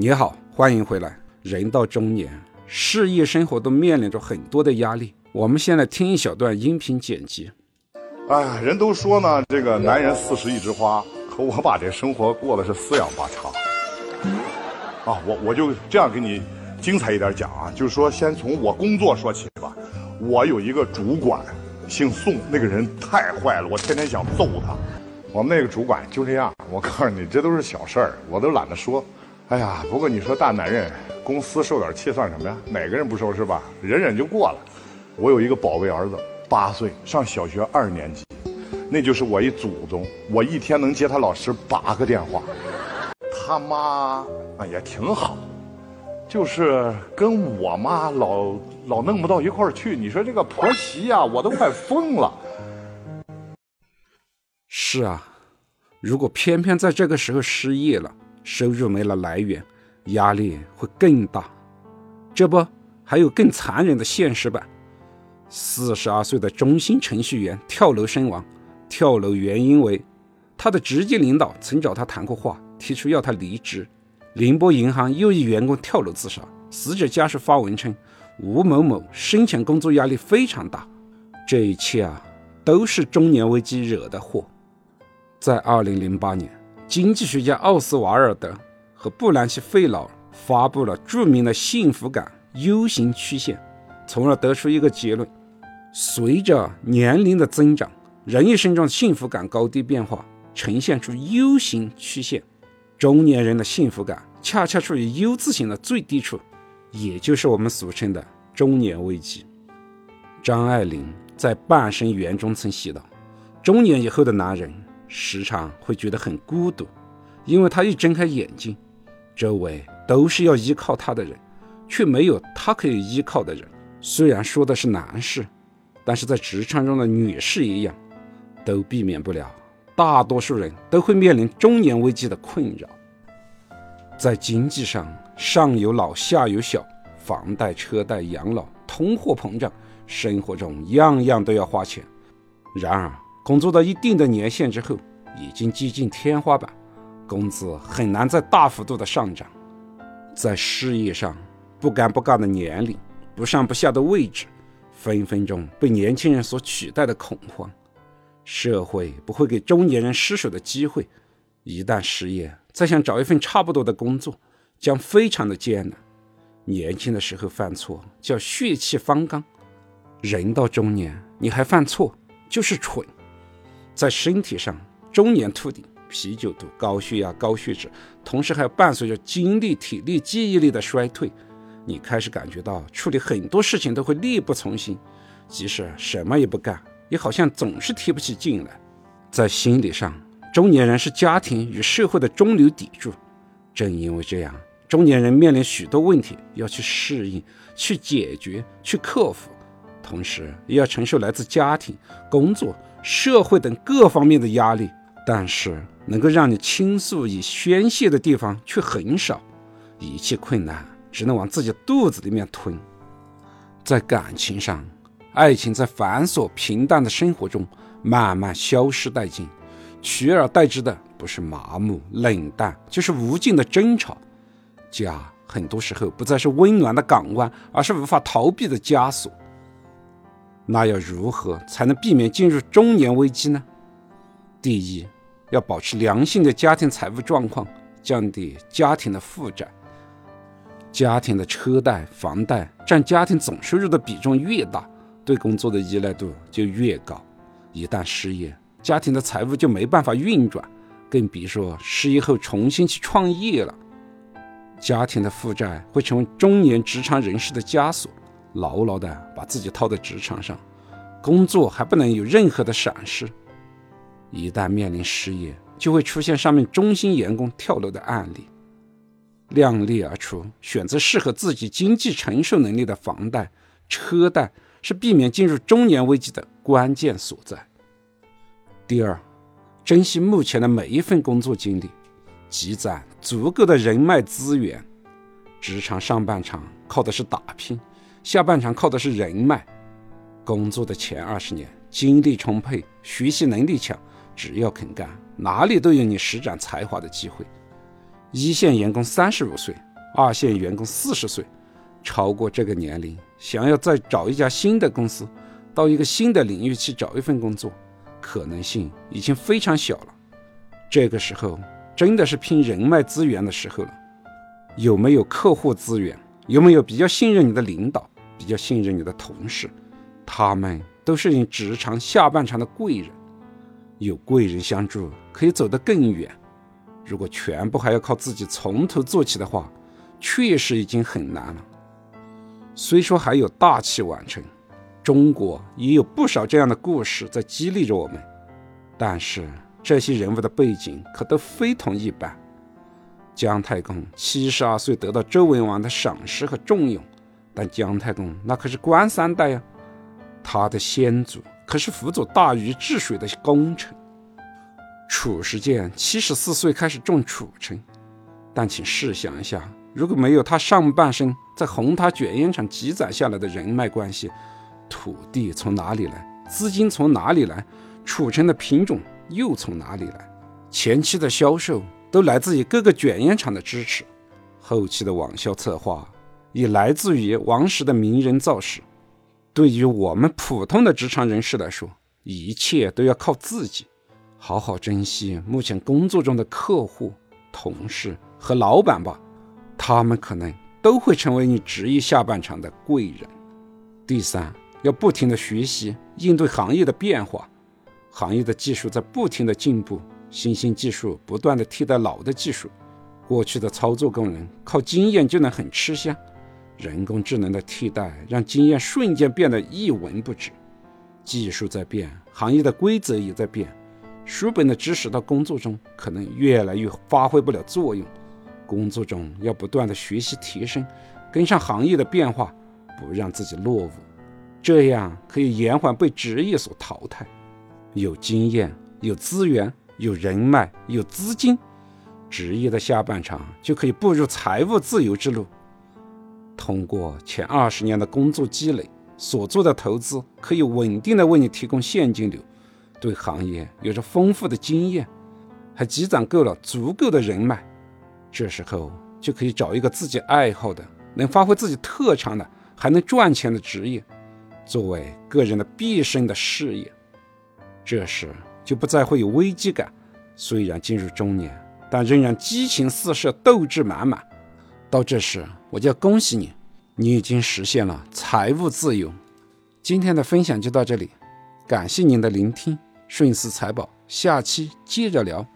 你好，欢迎回来。人到中年，事业生活都面临着很多的压力。我们先来听一小段音频剪辑。哎，人都说呢，这个男人四十一枝花，可我把这生活过得是四仰八叉。啊，我我就这样给你精彩一点讲啊，就是说，先从我工作说起吧。我有一个主管，姓宋，那个人太坏了，我天天想揍他。我们那个主管就这样，我告诉你，这都是小事儿，我都懒得说。哎呀，不过你说大男人，公司受点气算什么呀？哪个人不受是吧？忍忍就过了。我有一个宝贝儿子，八岁，上小学二年级，那就是我一祖宗。我一天能接他老师八个电话。他妈啊也挺好，就是跟我妈老老弄不到一块儿去。你说这个婆媳呀，我都快疯了。是啊，如果偏偏在这个时候失业了。收入没了来源，压力会更大。这不，还有更残忍的现实版：四十二岁的中心程序员跳楼身亡。跳楼原因为他的直接领导曾找他谈过话，提出要他离职。宁波银行又一员工跳楼自杀，死者家属发文称吴某某生前工作压力非常大。这一切啊，都是中年危机惹的祸。在二零零八年。经济学家奥斯瓦尔德和布兰奇·费劳发布了著名的幸福感 U 型曲线，从而得出一个结论：随着年龄的增长，人一生中的幸福感高低变化呈现出 U 型曲线。中年人的幸福感恰恰处于 U 字形的最低处，也就是我们俗称的中年危机。张爱玲在《半生缘》中曾写道：“中年以后的男人。”时常会觉得很孤独，因为他一睁开眼睛，周围都是要依靠他的人，却没有他可以依靠的人。虽然说的是男士，但是在职场中的女士一样，都避免不了。大多数人都会面临中年危机的困扰。在经济上，上有老下有小，房贷、车贷、养老，通货膨胀，生活中样样都要花钱。然而，工作到一定的年限之后，已经接近天花板，工资很难再大幅度的上涨。在事业上，不尴不尬的年龄，不上不下的位置，分分钟被年轻人所取代的恐慌。社会不会给中年人失手的机会，一旦失业，再想找一份差不多的工作，将非常的艰难。年轻的时候犯错叫血气方刚，人到中年你还犯错，就是蠢。在身体上，中年秃顶、啤酒肚、高血压、高血脂，同时还伴随着精力、体力、记忆力的衰退。你开始感觉到处理很多事情都会力不从心，即使什么也不干，也好像总是提不起劲来。在心理上，中年人是家庭与社会的中流砥柱。正因为这样，中年人面临许多问题要去适应、去解决、去克服，同时也要承受来自家庭、工作。社会等各方面的压力，但是能够让你倾诉与宣泄的地方却很少，一切困难只能往自己肚子里面吞。在感情上，爱情在繁琐平淡的生活中慢慢消失殆尽，取而代之的不是麻木冷淡，就是无尽的争吵。家很多时候不再是温暖的港湾，而是无法逃避的枷锁。那要如何才能避免进入中年危机呢？第一，要保持良性的家庭财务状况，降低家庭的负债。家庭的车贷、房贷占家庭总收入的比重越大，对工作的依赖度就越高。一旦失业，家庭的财务就没办法运转，更别说失业后重新去创业了。家庭的负债会成为中年职场人士的枷锁。牢牢地把自己套在职场上，工作还不能有任何的闪失。一旦面临失业，就会出现上面中心员工跳楼的案例。量力而出，选择适合自己经济承受能力的房贷、车贷，是避免进入中年危机的关键所在。第二，珍惜目前的每一份工作经历，积攒足够的人脉资源。职场上半场靠的是打拼。下半场靠的是人脉，工作的前二十年精力充沛，学习能力强，只要肯干，哪里都有你施展才华的机会。一线员工三十五岁二线员工四十岁，超过这个年龄，想要再找一家新的公司，到一个新的领域去找一份工作，可能性已经非常小了。这个时候真的是拼人脉资源的时候了。有没有客户资源？有没有比较信任你的领导？比较信任你的同事？他们都是你职场下半场的贵人。有贵人相助，可以走得更远。如果全部还要靠自己从头做起的话，确实已经很难了。虽说还有大器晚成，中国也有不少这样的故事在激励着我们，但是这些人物的背景可都非同一般。姜太公七十二岁得到周文王的赏识和重用，但姜太公那可是官三代呀，他的先祖可是辅佐大禹治水的功臣。褚时健七十四岁开始种褚橙，但请试想一下，如果没有他上半生在红塔卷烟厂积攒下来的人脉关系，土地从哪里来？资金从哪里来？褚橙的品种又从哪里来？前期的销售。都来自于各个卷烟厂的支持，后期的网销策划也来自于王石的名人造势。对于我们普通的职场人士来说，一切都要靠自己，好好珍惜目前工作中的客户、同事和老板吧，他们可能都会成为你职业下半场的贵人。第三，要不停的学习，应对行业的变化，行业的技术在不停的进步。新兴技术不断的替代老的技术，过去的操作工人靠经验就能很吃香，人工智能的替代让经验瞬间变得一文不值。技术在变，行业的规则也在变，书本的知识到工作中可能越来越发挥不了作用。工作中要不断的学习提升，跟上行业的变化，不让自己落伍，这样可以延缓被职业所淘汰。有经验，有资源。有人脉，有资金，职业的下半场就可以步入财务自由之路。通过前二十年的工作积累，所做的投资可以稳定的为你提供现金流，对行业有着丰富的经验，还积攒够了足够的人脉。这时候就可以找一个自己爱好的、能发挥自己特长的、还能赚钱的职业，作为个人的毕生的事业。这时。就不再会有危机感。虽然进入中年，但仍然激情四射、斗志满满。到这时，我就恭喜你，你已经实现了财务自由。今天的分享就到这里，感谢您的聆听。顺思财宝，下期接着聊。